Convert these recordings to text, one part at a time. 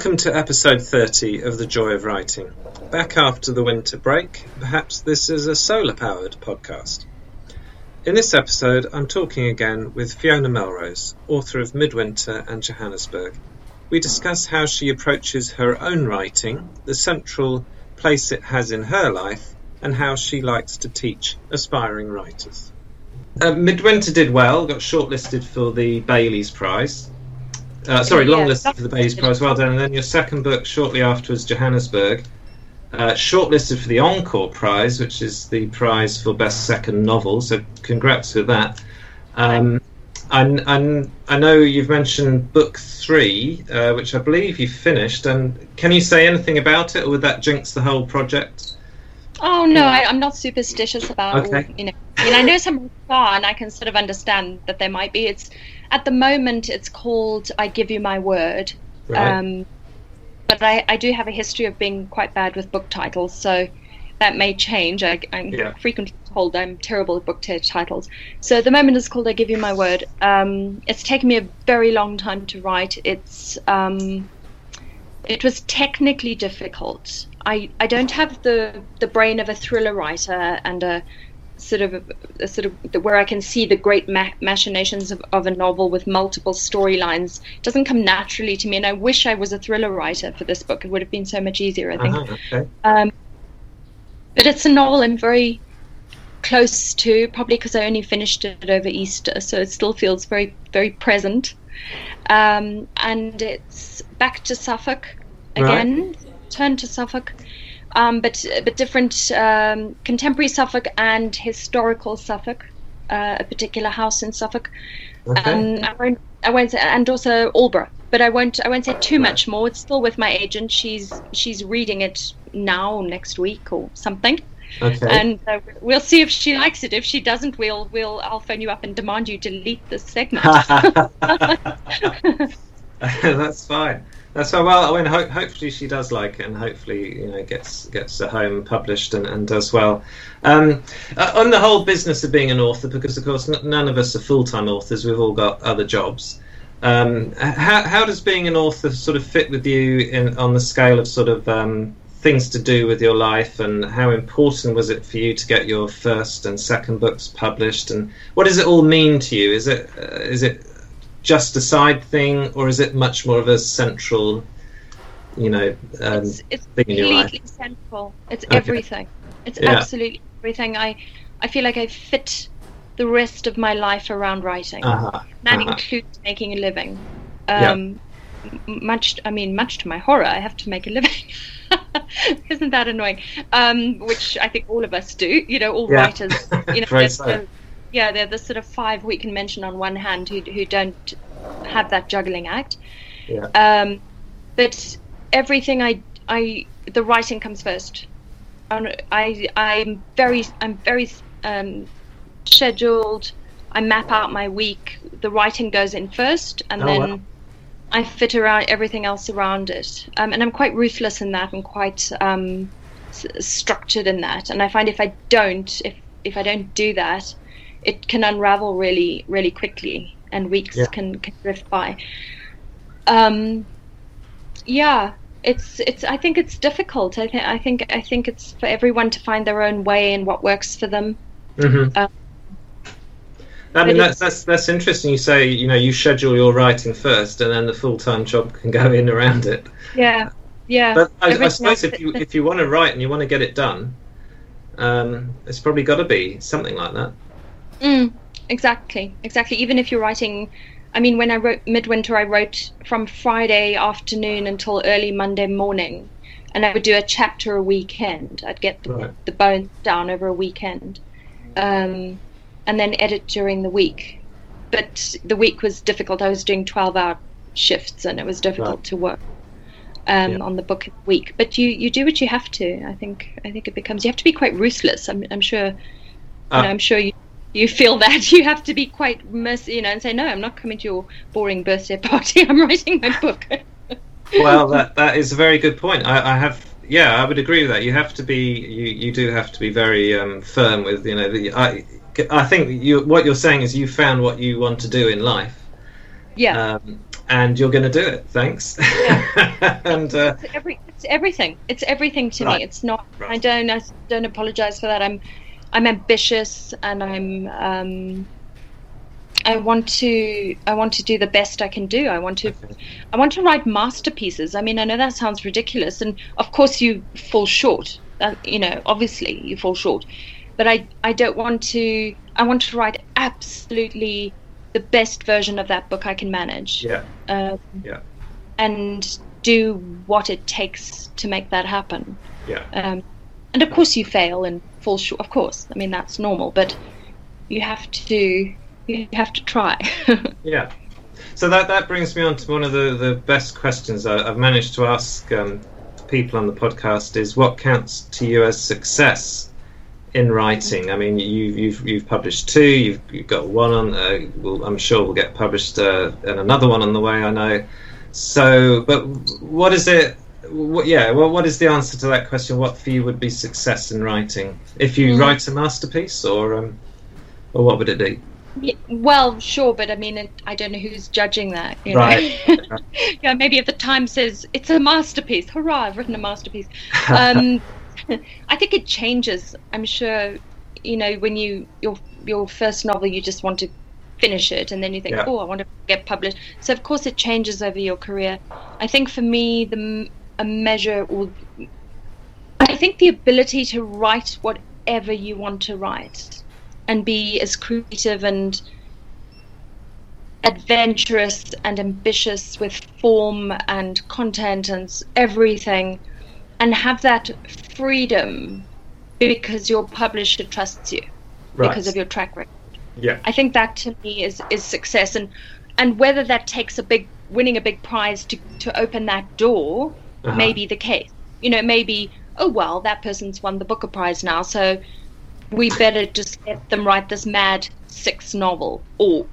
Welcome to episode 30 of The Joy of Writing. Back after the winter break, perhaps this is a solar powered podcast. In this episode, I'm talking again with Fiona Melrose, author of Midwinter and Johannesburg. We discuss how she approaches her own writing, the central place it has in her life, and how she likes to teach aspiring writers. Uh, Midwinter did well, got shortlisted for the Bailey's Prize. Uh, sorry, Yeah, longlisted for the Baileys Prize. Well done. And then your second book, shortly afterwards, Johannesburg, uh, shortlisted for the Encore Prize, which is the prize for best second novel. So congrats with that. Um, and, and I know you've mentioned book three, uh, which I believe you finished. And can you say anything about it, or would that jinx the whole project? Oh no, I, I'm not superstitious about Okay. you know. I mean, I know some are, and I can sort of understand that there might be. It's at the moment it's called "I Give You My Word," Right. um, but I, I do have a history of being quite bad with book titles, so that may change. I, I'm Yeah. frequently told I'm terrible at book t- titles. So at the moment it's called "I Give You My Word." Um, it's taken me a very long time to write. It's um, it was technically difficult. I, I don't have the, the brain of a thriller writer and a sort of a sort of where I can see the great machinations of, of a novel with multiple storylines. Doesn't come naturally to me, and I wish I was a thriller writer for this book. It would have been so much easier, I think. Uh-huh, okay. Um, but it's a novel I'm very close to, probably because I only finished it over Easter, so it still feels very, very present. Um, and it's back to Suffolk again, turn to Suffolk, um, but but different um, contemporary Suffolk and historical Suffolk, uh, a particular house in Suffolk. Okay. Um, I won't, I won't say, and also Aldeburgh, but I won't, I won't say too much more. It's still with my agent. She's she's reading it now, next week or something, okay. and uh, we'll see if she likes it. If she doesn't, we'll we'll I'll phone you up and demand you delete this segment. That's fine. That's fine. Well, I mean, ho- hopefully she does like it, and hopefully you know gets gets a home published and, and does well. Um, uh, on the whole business of being an author, because of course n- none of us are full time authors. We've all got other jobs. Um, how how does being an author sort of fit with you in on the scale of sort of um, things to do with your life, and how important was it for you to get your first and second books published, and what does it all mean to you? Is it uh, is it just a side thing, or is it much more of a central, you know, um, it's it's thing in your life? completely central. It's Okay. everything. It's Yeah. absolutely everything. I I feel like I fit the rest of my life around writing. Uh-huh. That uh-huh. includes making a living. Um, m- Much, I mean, much to my horror, I have to make a living. Isn't that annoying? Um, which I think all of us do. You know, all Yeah. writers. You know, Very they're so. the- yeah, they're the sort of five we can mention on one hand who who don't have that juggling act. Yeah. Um, but everything I I the writing comes first. I I'm very I'm very um, scheduled. I map out my week. The writing goes in first, and Oh, then wow. I fit around everything else around it. Um, and I'm quite ruthless in that, and quite um, s- structured in that. And I find if I don't, if if I don't do that, it can unravel really really quickly, and weeks Yeah. can, can drift by. Um, yeah, it's it's. I think it's difficult. I think I think I think it's for everyone to find their own way and what works for them. Mhm. Um, I mean, that's, that's that's interesting. You say you know you schedule your writing first, and then the full time job can go in around it. Yeah, yeah. But I, I suppose if you if you want to write and you want to get it done, um, it's probably got to be something like that. Mm, exactly, exactly. Even if you're writing, I mean, when I wrote Midwinter, I wrote from Friday afternoon until early Monday morning, and I would do a chapter a weekend. I'd get the, Right. the bones down over a weekend, um, and then edit during the week. But the week was difficult. I was doing twelve-hour shifts, and it was difficult Right. to work. Um, Yeah. on the book week, but you, you do what you have to. I think I think it becomes you have to be quite ruthless. I'm, I'm sure you know, I'm sure you you feel that you have to be quite mercy, you know, and say no, I'm not coming to your boring birthday party. I'm writing my book. well, that that is a very good point. I, I have, yeah, I would agree with that. You have to be, you, you do have to be very um, firm with, you know, the, I, I think you, what you're saying is you found what you want to do in life, yeah, um, and you're going to do it. Thanks. Yeah. and uh, it's, every, it's everything. It's everything to right. me. It's not. Right. I don't. I don't apologize for that. I'm. I'm ambitious, and I'm. Um, I want to. I want to do the best I can do. I want to. I want to write masterpieces. I mean, I know that sounds ridiculous, and of course you fall short. Uh, you know, obviously you fall short, but I. I don't want to. I want to write absolutely the best version of that book I can manage. Yeah. Um, yeah. And do what it takes to make that happen. Yeah. Um, and of course you fail and fall short. Of course, I mean that's normal, but you have to you have to try. yeah. So that that brings me on to one of the, the best questions I, have managed to ask um, people on the podcast is what counts to you as success in writing. I mean, you, you've you've published two. You've, you've got one on. Uh, we'll, I'm sure will get published, uh, and another one on the way. I know. So, but what is it? What, yeah, well, what is the answer to that question? What for you would be success in writing? If you mm. write a masterpiece, or um, or what would it be? Yeah, well, sure, but I mean, it, I don't know who's judging that. You right. Know? yeah, maybe if the time says it's a masterpiece, hurrah! I've written a masterpiece. Um, I think it changes. I'm sure, you know, when you your your first novel, you just want to finish it, and then you think, yeah. oh, I want to get published. So of course, it changes over your career. I think for me, the a measure, or I think the ability to write whatever you want to write, and be as creative and adventurous and ambitious with form and content and everything and have that freedom because your publisher trusts you right. because of your track record. Yeah. I think that to me is is success and and whether that takes a big winning a big prize to to open that door uh-huh. may be the case. You know, maybe oh well, that person's won the Booker Prize now, so we better just let them write this mad six novel or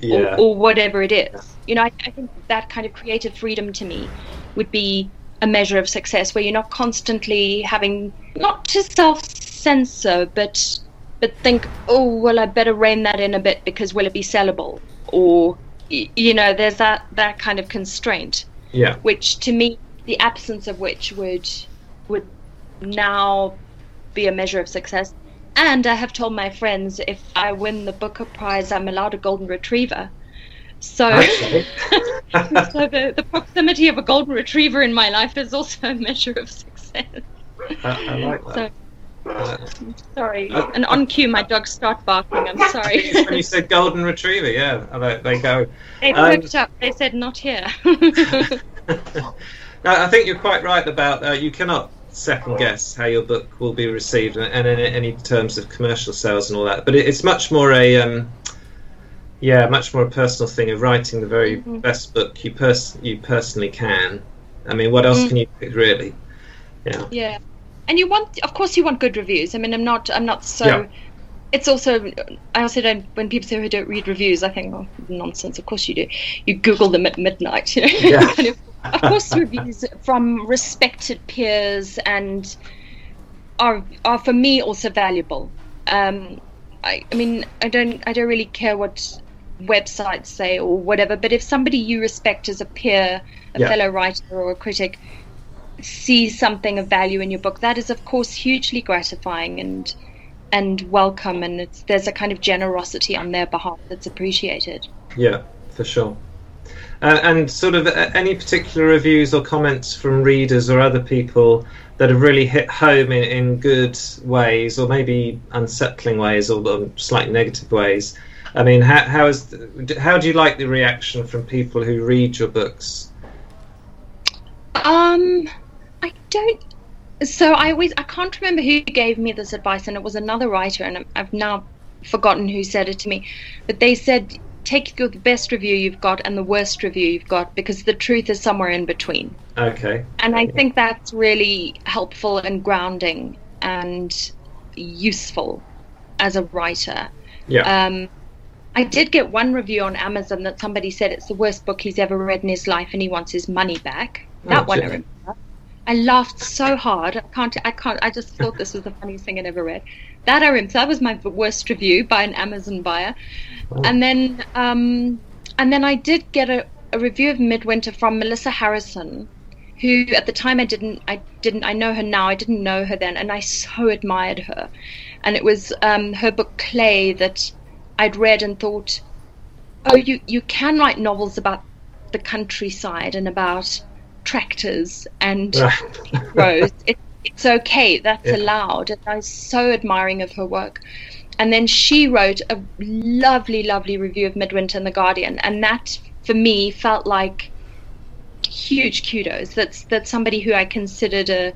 yeah. or, or, whatever it is. You know, I, I think that kind of creative freedom to me would be a measure of success where you're not constantly having not to self censor but but think oh well i better rein that in a bit because will it be sellable or you know there's that that kind of constraint yeah which to me the absence of which would would now be a measure of success and i have told my friends if i win the booker prize i'm allowed a golden retriever so, okay. so the, the proximity of a golden retriever in my life is also a measure of success. I, I like that. So, uh, sorry, uh, and on cue, my dogs start barking. I'm sorry. when you said golden retriever, yeah, they, they go. They um, up. They said, "Not here." I think you're quite right about uh, you cannot second guess how your book will be received, and, in any terms of commercial sales and all that. But it's much more a um, yeah, much more a personal thing of writing the very mm-hmm. best book you pers- you personally can. I mean, what else mm. can you do, really? Yeah. Yeah, and you want, of course, you want good reviews. I mean, I'm not, I'm not so. Yeah. It's also, I also don't. When people say, "I don't read reviews," I think, "Oh, nonsense." Of course you do. You Google them at midnight. You know? Yeah. of course, reviews from respected peers and are are for me also valuable. Um, I, I mean, I don't, I don't really care what websites say or whatever, but if somebody you respect as a peer, a yeah. fellow writer or a critic, sees something of value in your book, that is of course hugely gratifying and and welcome, and there's a kind of generosity on their behalf that's appreciated. Yeah, for sure. Uh, and sort of uh, any particular reviews or comments from readers or other people that have really hit home in, in good ways, or maybe unsettling ways, or um, slightly negative ways I mean, how how is how do you like the reaction from people who read your books? Um, I don't. So I always I can't remember who gave me this advice, and it was another writer, and I've now forgotten who said it to me, but they said take the best review you've got and the worst review you've got because the truth is somewhere in between. Okay. And I think that's really helpful and grounding and useful as a writer. Yeah. Um, I did get one review on Amazon that somebody said it's the worst book he's ever read in his life and he wants his money back. That oh, one I remember. I laughed so hard. I can't. I can't. I just thought this was the funniest thing I'd ever read. That I remember. That was my worst review by an Amazon buyer. Oh. And then, um, and then I did get a a review of Midwinter from Melissa Harrison, who at the time I didn't I didn't I know her now I didn't know her then and I so admired her, and it was um, her book Clay that I'd read and thought, oh you you can write novels about the countryside and about tractors and roads. It, it's okay. That's yeah. allowed. And I was so admiring of her work. And then she wrote a lovely, lovely review of Midwinter in the Guardian, and that for me felt like huge kudos. That's that's somebody who I considered a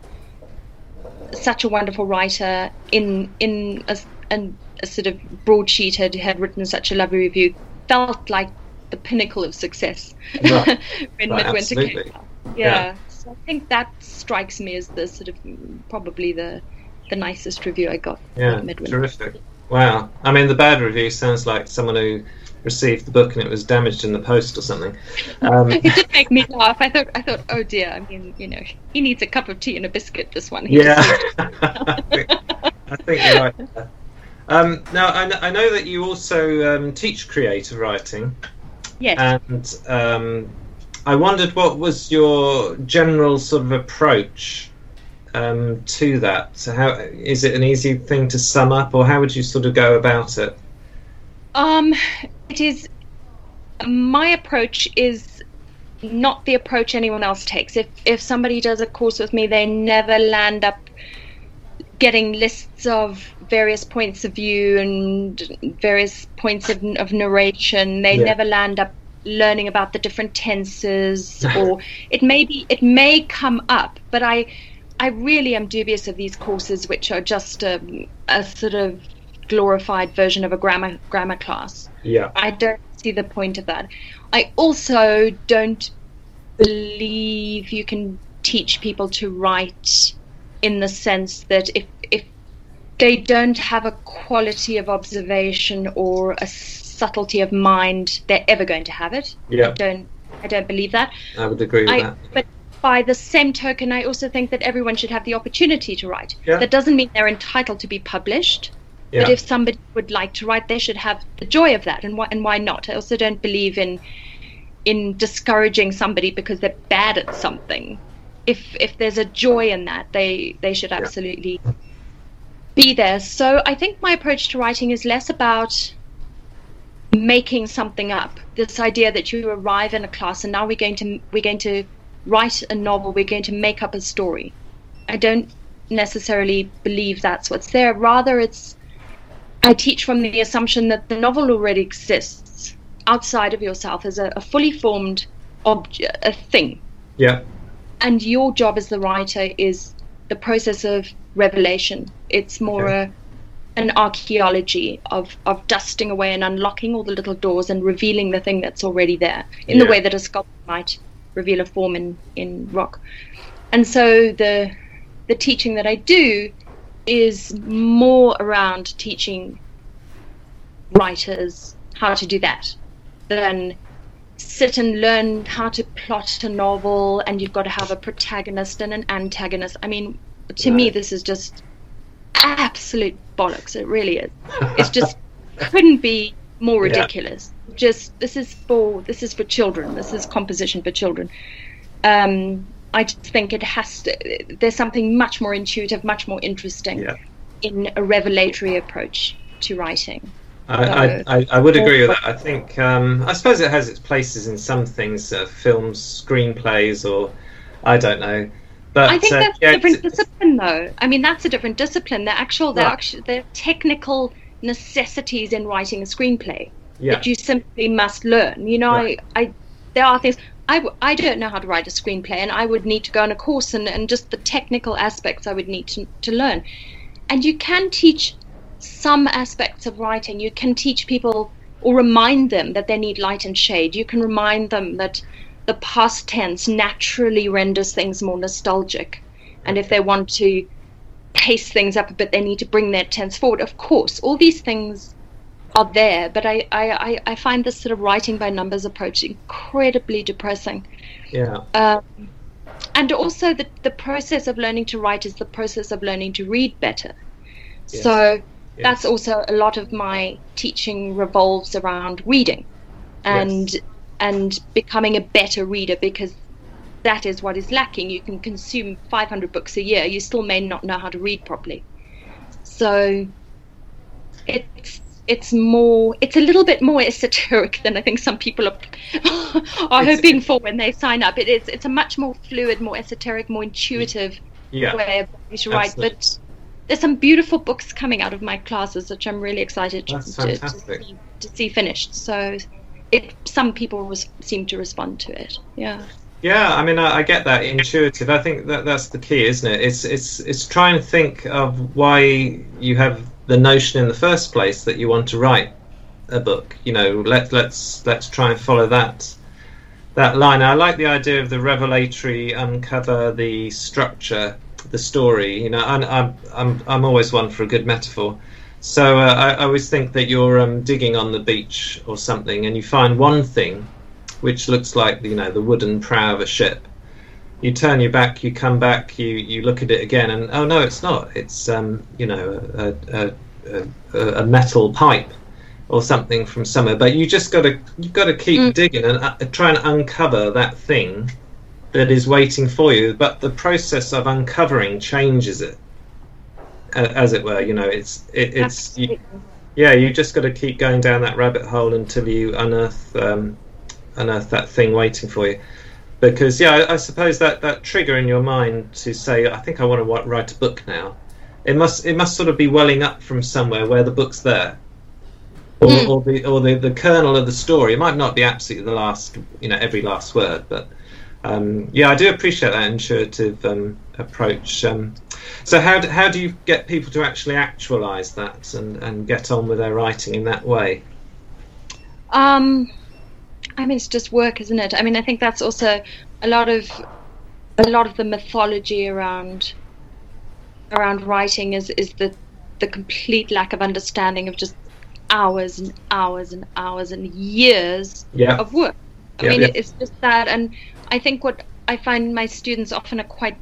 such a wonderful writer in in a, a, a sort of broadsheet had had written such a lovely review. Felt like the pinnacle of success right. when right, Midwinter absolutely. came out. Yeah. yeah. So I think that strikes me as the sort of probably the the nicest review I got. Yeah, terrific. Wow. I mean, the bad review sounds like someone who received the book and it was damaged in the post or something. Um, it did make me laugh. I thought, I thought, oh dear. I mean, you know, he needs a cup of tea and a biscuit. This one. Yeah. I, think, I think you're right. Um, now, I, I, know that you also um, teach creative writing. Yes. And um, I wondered what was your general sort of approach um, to that. So, how is it an easy thing to sum up, or how would you sort of go about it? Um, it is. My approach is not the approach anyone else takes. If if somebody does a course with me, they never land up getting lists of various points of view and various points of, of narration. They yeah. never land up learning about the different tenses, or it may be it may come up, but I I really am dubious of these courses, which are just a, a sort of glorified version of a grammar grammar class. Yeah, I don't see the point of that. I also don't believe you can teach people to write in the sense that if if they don't have a quality of observation or a subtlety of mind, they're ever going to have it. Yeah. I don't I don't believe that. I would agree with I, that. But by the same token, I also think that everyone should have the opportunity to write. Yeah. That doesn't mean they're entitled to be published. Yeah. But if somebody would like to write, they should have the joy of that, and why and why not? I also don't believe in in discouraging somebody because they're bad at something. If if there's a joy in that, they they should absolutely yeah. be there. So I think my approach to writing is less about making something up. This idea that you arrive in a class and now we're going to we're going to write a novel, we're going to make up a story. I don't necessarily believe that's what's there. Rather, it's I teach from the assumption that the novel already exists outside of yourself as a, a fully formed object, a thing. Yeah. And your job as the writer is the process of revelation. It's more okay. a an archaeology of, of dusting away and unlocking all the little doors and revealing the thing that's already there in yeah. the way that a sculptor might reveal a form in, in rock. And so the the teaching that I do is more around teaching writers how to do that than sit and learn how to plot a novel and you've got to have a protagonist and an antagonist. I mean, to right. me, this is just absolute bollocks. It really is. It's just couldn't be more ridiculous. Yeah. Just this is for this is for children. This is composition for children. Um, I just think it has to. There's something much more intuitive, much more interesting yeah. in a revelatory approach to writing. I, I, I, would agree with that. I think um, I suppose it has its places in some things, uh, films, screenplays, or I don't know. But, I think uh, that's yeah, a different discipline, though. I mean, that's a different discipline. The actual, the right. actual, the technical necessities in writing a screenplay yeah. that you simply must learn. You know. I, I, there are things. I w- I don't know how to write a screenplay, and I would need to go on a course, and, and just the technical aspects I would need to, to learn. And you can teach some aspects of writing. You can teach people or remind them that they need light and shade. You can remind them that the past tense naturally renders things more nostalgic. And if they want to pace things up a bit, they need to bring that tense forward. Of course, all these things are there, but I, I, I find this sort of writing by numbers approach incredibly depressing. Yeah. Um, and also, the, the process of learning to write is the process of learning to read better. Yes. So yes. that's also a lot of my teaching revolves around reading. And yes and becoming a better reader because that is what is lacking. You can consume 500 books a year, you still may not know how to read properly. So it's it's more it's a little bit more esoteric than I think some people are are hoping for when they sign up. It is it's a much more fluid, more esoteric, more intuitive yeah. way of to write. But there's some beautiful books coming out of my classes which I'm really excited to, to, to, see, to see finished. So it some people seem to respond to it. Yeah. Yeah, I mean, I, I, get that intuitive. I think that that's the key, isn't it? It's it's it's trying to think of why you have the notion in the first place that you want to write a book. You know, let let's let's try and follow that that line. I like the idea of the revelatory, uncover the structure, the story. You know, I'm I'm I'm, I'm always one for a good metaphor. So uh, I, I, always think that you're um, digging on the beach or something, and you find one thing which looks like you know the wooden prow of a ship. You turn your back, you come back, you, you look at it again, and oh no, it's not. It's um, you know a, a, a, a metal pipe or something from somewhere. But you just got to you've got to keep mm. digging and uh, try and uncover that thing that is waiting for you. But the process of uncovering changes it, uh, as it were. You know, it's it, it's you, yeah. You just got to keep going down that rabbit hole until you unearth um, unearth that thing waiting for you. Because yeah, I, I, suppose that that trigger in your mind to say, I think I want to write a book now. It must it must sort of be welling up from somewhere where the book's there, or, mm. or the or the, the kernel of the story. It might not be absolutely the last, you know, every last word, but um, yeah, I do appreciate that intuitive um, approach. Um, so how do, how do you get people to actually actualize that and, and get on with their writing in that way? Um, I mean, it's just work, isn't it? I mean, I think that's also a lot of a lot of the mythology around around writing is is the the complete lack of understanding of just hours and hours and hours and years yeah. of work. I yeah, mean, yeah. it's just that, and I think what I find my students often are quite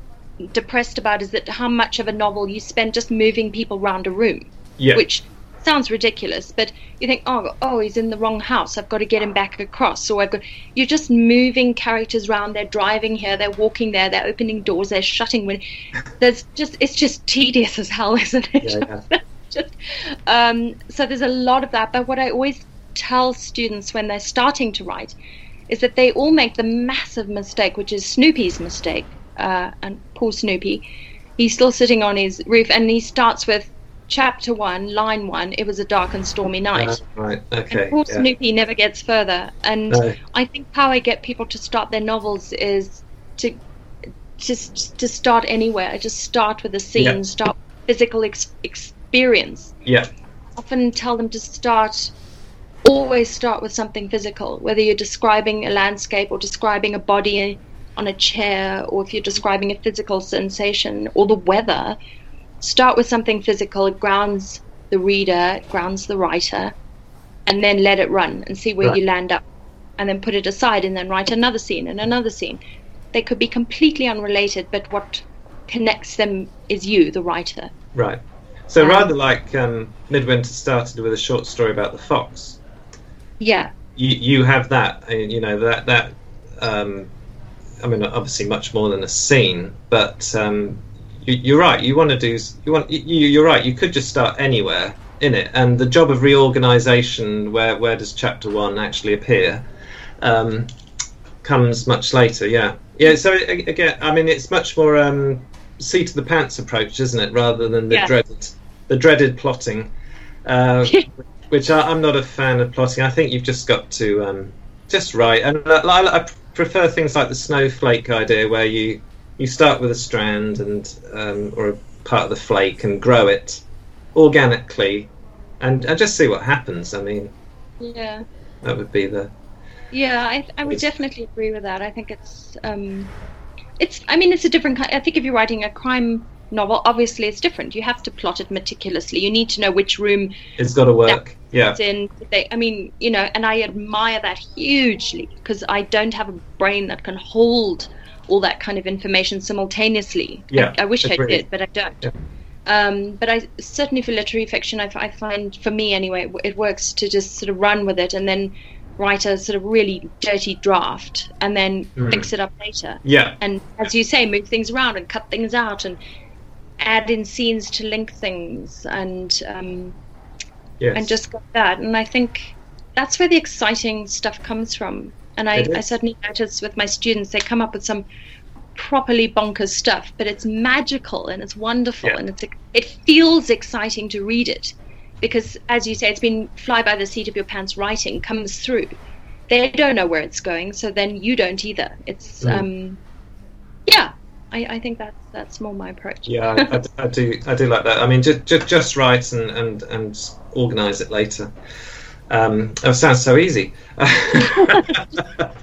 depressed about is that how much of a novel you spend just moving people around a room, yeah. which sounds ridiculous, but you think, oh, oh, he's in the wrong house. I've got to get him back across. So I've got. You're just moving characters around. They're driving here. They're walking there. They're opening doors. They're shutting. When there's just, it's just tedious as hell, isn't it? Yeah, yeah. just, um, so there's a lot of that. But what I always tell students when they're starting to write is that they all make the massive mistake, which is Snoopy's mistake. Uh, and poor Snoopy, he's still sitting on his roof, and he starts with chapter one, line one, it was a dark and stormy night. Uh, right, okay. And poor yeah. Snoopy never gets further. And no. I think how I get people to start their novels is to just to start anywhere. I just start with a scene, yeah. start physical ex- experience. Yeah. Often tell them to start. Always start with something physical, whether you're describing a landscape or describing a body on a chair, or if you're describing a physical sensation or the weather start with something physical, it grounds the reader, grounds the writer, and then let it run and see where right. you land up. And then put it aside and then write another scene and another scene. They could be completely unrelated, but what connects them is you, the writer. Right. So um, rather like um, Midwinter started with a short story about the fox. Yeah. You you have that, uh, you know that that. Um, I mean, obviously much more than a scene, but um, you, are right. You want to do. You want. You, you're right. You could just start anywhere in it, and the job of reorganisation, where where does chapter one actually appear, um, comes much later. Yeah, yeah. So again, I mean, it's much more um, seat of the pants approach, isn't it, rather than the yeah. dreaded the dreaded plotting, uh, which I, am not a fan of plotting. I think you've just got to um, just write, and I, I prefer things like the snowflake idea, where you you start with a strand and um, or a part of the flake and grow it organically, and, and just see what happens. I mean, yeah, that would be the. Yeah, I, I would definitely agree with that. I think it's um, it's. I mean, it's a different kind. I think if you're writing a crime novel, obviously it's different. You have to plot it meticulously. You need to know which room it's got to work. Yeah. In. They, I mean, you know, and I admire that hugely because I don't have a brain that can hold all that kind of information simultaneously. Yeah, I, I wish I did, but I don't. Yeah. Um, but I certainly for literary fiction, I, I, find for me anyway, it works to just sort of run with it and then write a sort of really dirty draft and then Mm. fix it up later. Yeah. And as you say, move things around and cut things out and add in scenes to link things and um, Yes. and just go that. And I think that's where the exciting stuff comes from. And I. I certainly notice with my students, they come up with some properly bonkers stuff, but it's magical and it's wonderful Yeah. and it's it feels exciting to read it because, as you say, it's been fly by the seat of your pants writing comes through. They don't know where it's going, so then you don't either. It's Mm. um, yeah. I, I think that's that's more my approach. Yeah, I, I- do. I do like that. I mean, just just, just write and and and organise it later. Um, oh, it sounds so easy.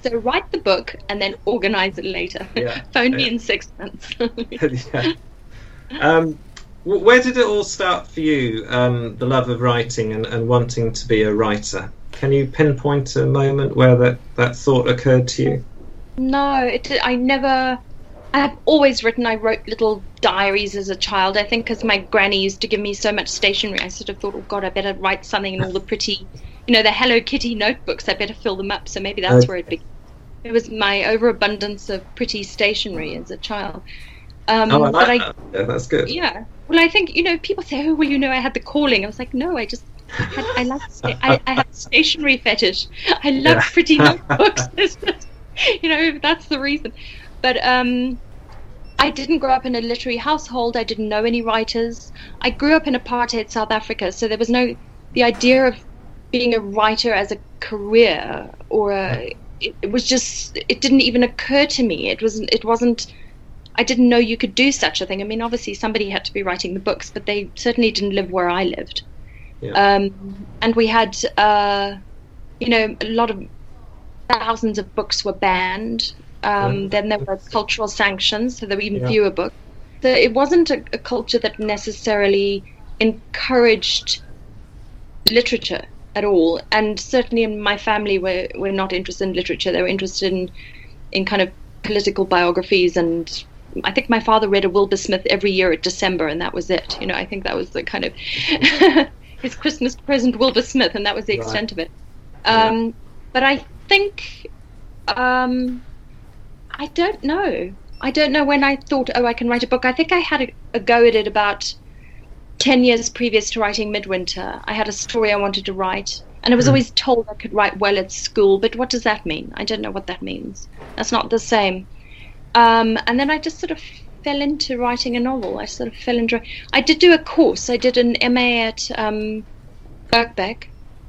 So write the book and then organize it later. Yeah. Phone me in six months. yeah. Um, where did it all start for you? Um, the love of writing and, and wanting to be a writer. Can you pinpoint a moment where that, that thought occurred to you? no, it, I never. I have always written. I wrote little diaries as a child. I think because my granny used to give me so much stationery, I sort of thought, oh God, I better write something in all the pretty, you know, the Hello Kitty notebooks. I better fill them up. So maybe that's Okay. where it began. It was my overabundance of pretty stationery as a child. Um, Oh, I but like I that. Yeah, that's good. Yeah. Well, I think you know people say, "Oh, well, you know, I had the calling." I was like, "No, I just had, I love. sta- I, I have stationery fetish. I love Yeah. pretty notebooks. You know, that's the reason." But um, I didn't grow up in a literary household. I didn't know any writers. I grew up in apartheid South Africa, so there was no the idea of being a writer as a career or a, it, it was just it didn't even occur to me. It was it wasn't. I didn't know you could do such a thing. I mean, obviously somebody had to be writing the books, but they certainly didn't live where I lived. Yeah. Um, and we had, uh, you know, a lot of thousands of books were banned. Um, Yeah. Then there were cultural sanctions, so there were even Yeah. fewer books. So it wasn't a, a culture that necessarily encouraged literature at all. And certainly in my family, we're, we're not interested in literature. They were interested in, in kind of political biographies and I think my father read a Wilbur Smith every year at December, and that was it. You know, I think that was the kind of his Christmas present, Wilbur Smith, and that was the Right. extent of it. Um, But I think um, I don't know. I don't know when I thought, oh, I can write a book. I think I had a, a go at it about ten years previous to writing Midwinter. I had a story I wanted to write, and I was Hmm. always told I could write well at school. But what does that mean? I don't know what that means. That's not the same. Um, and then I just sort of fell into writing a novel. I sort of fell into. I did do a course. I did an MA at um, Birkbeck.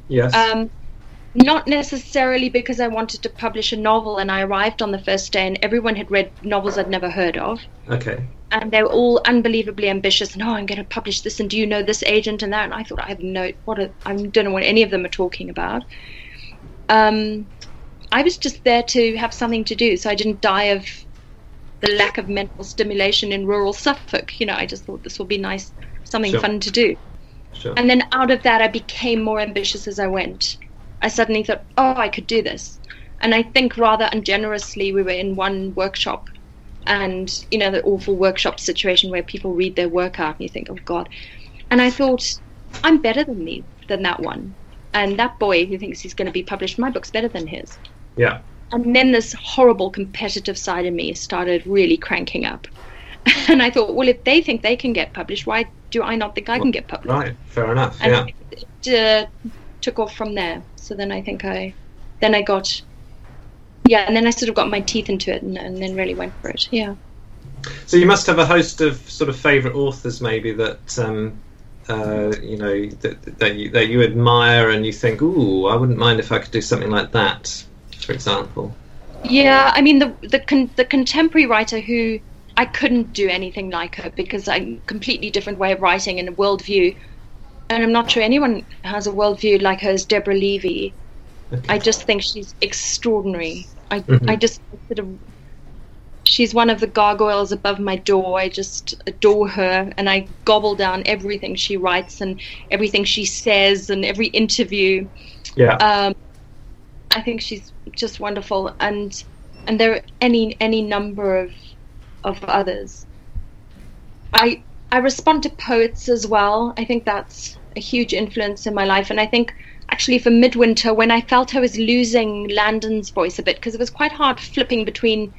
Yes. Um, not necessarily because I wanted to publish a novel, and I arrived on the first day, and everyone had read novels I'd never heard of, okay. and they were all unbelievably ambitious. And oh, I'm going to publish this, and do you know this agent and that? And I thought I have no what a, I don't know what any of them are talking about. Um, I was just there to have something to do, so I didn't die of the lack of mental stimulation in rural Suffolk. You know, I just thought this will be nice, something Sure. fun to do. Sure. And then out of that, I became more ambitious as I went. I suddenly thought, oh, I could do this. And I think rather ungenerously, we were in one workshop, and you know the awful workshop situation where people read their work out, and you think, oh God. And I thought, I'm better than me than that one, and that boy who thinks he's going to be published, my book's better than his. yeah. And then this horrible competitive side of me started really cranking up. And I thought, well, if they think they can get published, why do I not think I can get published? Right. Fair enough. and Yeah. it uh, took off from there. So then I think I, then I got, yeah, and then I sort of got my teeth into it and, and then really went for it. Yeah. So you must have a host of sort of favourite authors, maybe that um, uh, you know that, that you that you admire, and you think, "Ooh, I wouldn't mind if I could do something like that," for example. Yeah, I mean the the con- the contemporary writer who I couldn't do anything like her because I'm completely different way of writing and a worldview, and I'm not sure anyone has a worldview like hers. Deborah Levy, I just think she's extraordinary. I Mhm. I just sort of she's one of the gargoyles above my door. I just adore her and I gobble down everything she writes and everything she says and every interview. yeah. Um, I think she's just wonderful and and there are any any number of of others. I I respond to poets as well. I think that's a huge influence in my life and I think actually for Midwinter when I felt I was losing Landyn's voice a bit because it was quite hard flipping between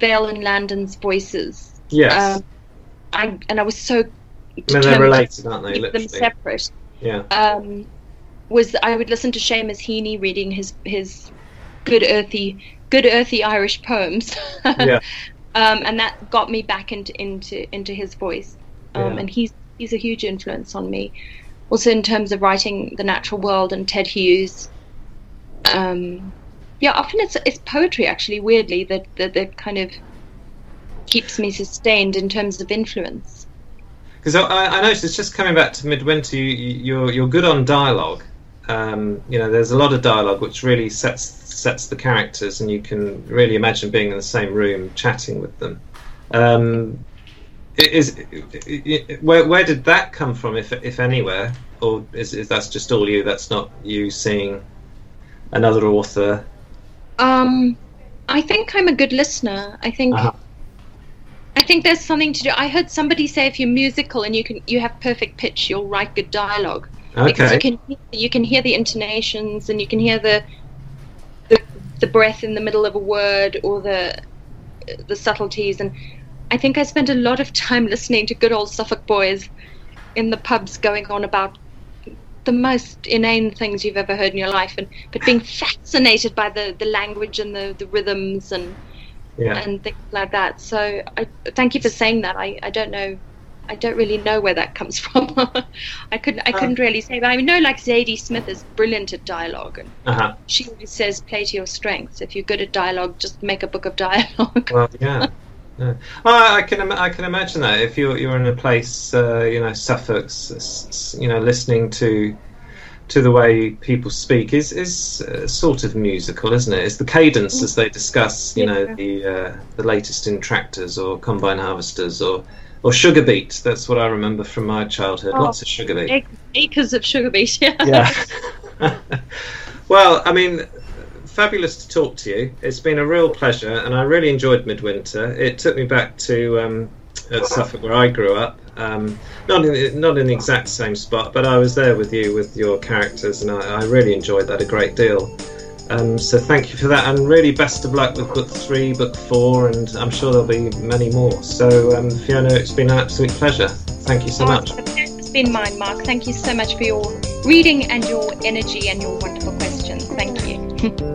Vale and Landyn's voices. Yes. Um, I, and I was so I they're related, aren't they? keep them separate. Yeah. Um, was I would listen to Seamus Heaney reading his his good earthy good earthy Irish poems. Yeah. um, and that got me back into into into his voice. Um, Yeah. And he's he's a huge influence on me. Also in terms of writing The Natural World and Ted Hughes. Um, yeah, often it's it's poetry actually. Weirdly, that that that kind of keeps me sustained in terms of influence. Because I, I noticed just coming back to Midwinter, you- you're you're good on dialogue. Um, you know, there's a lot of dialogue which really sets sets the characters, and you can really imagine being in the same room chatting with them. Um, is where where did that come from, if if anywhere, or is, is that just all you? That's not you seeing another author. Um, I think I'm a good listener. I think Uh-huh. I think there's something to do. I heard somebody say if you're musical and you can you have perfect pitch, you'll write good dialogue because you can you can hear the intonations and you can hear the the the breath in the middle of a word or the the subtleties and I think I spent a lot of time listening to good old Suffolk boys in the pubs going on about the most inane things you've ever heard in your life and but being fascinated by the, the language and the, the rhythms and Yeah. and things like that. So I thank you for saying that. I, I don't know I don't really know where that comes from. I couldn't I couldn't really say but I know like Zadie Smith is brilliant at dialogue and Uh-huh. she always says play to your strengths. If you're good at dialogue, just make a book of dialogue. Well, yeah. yeah. Well, I can I can imagine that if you're you're in a place, uh, you know, Suffolk, you know, listening to to the way people speak is is uh, sort of musical, isn't it? It's the cadence as they discuss, you know, the uh, the latest in tractors or combine harvesters or or sugar beet. That's what I remember from my childhood. Oh, Lots of sugar beet. Acres of sugar beet, yeah. Yeah. well, I mean, fabulous to talk to you. It's been a real pleasure, and I really enjoyed Midwinter. It took me back to um, at Suffolk, where I grew up. Um, not in not in the exact same spot, but I was there with you with your characters, and I, I really enjoyed that a great deal. Um, so thank you for that, and really best of luck with book three, book four, and I'm sure there'll be many more. So um, Fiona, it's been an absolute pleasure. Thank you so much. Pleasure's been mine, Mark. Thank you so much for your reading and your energy and your wonderful questions. Thank you.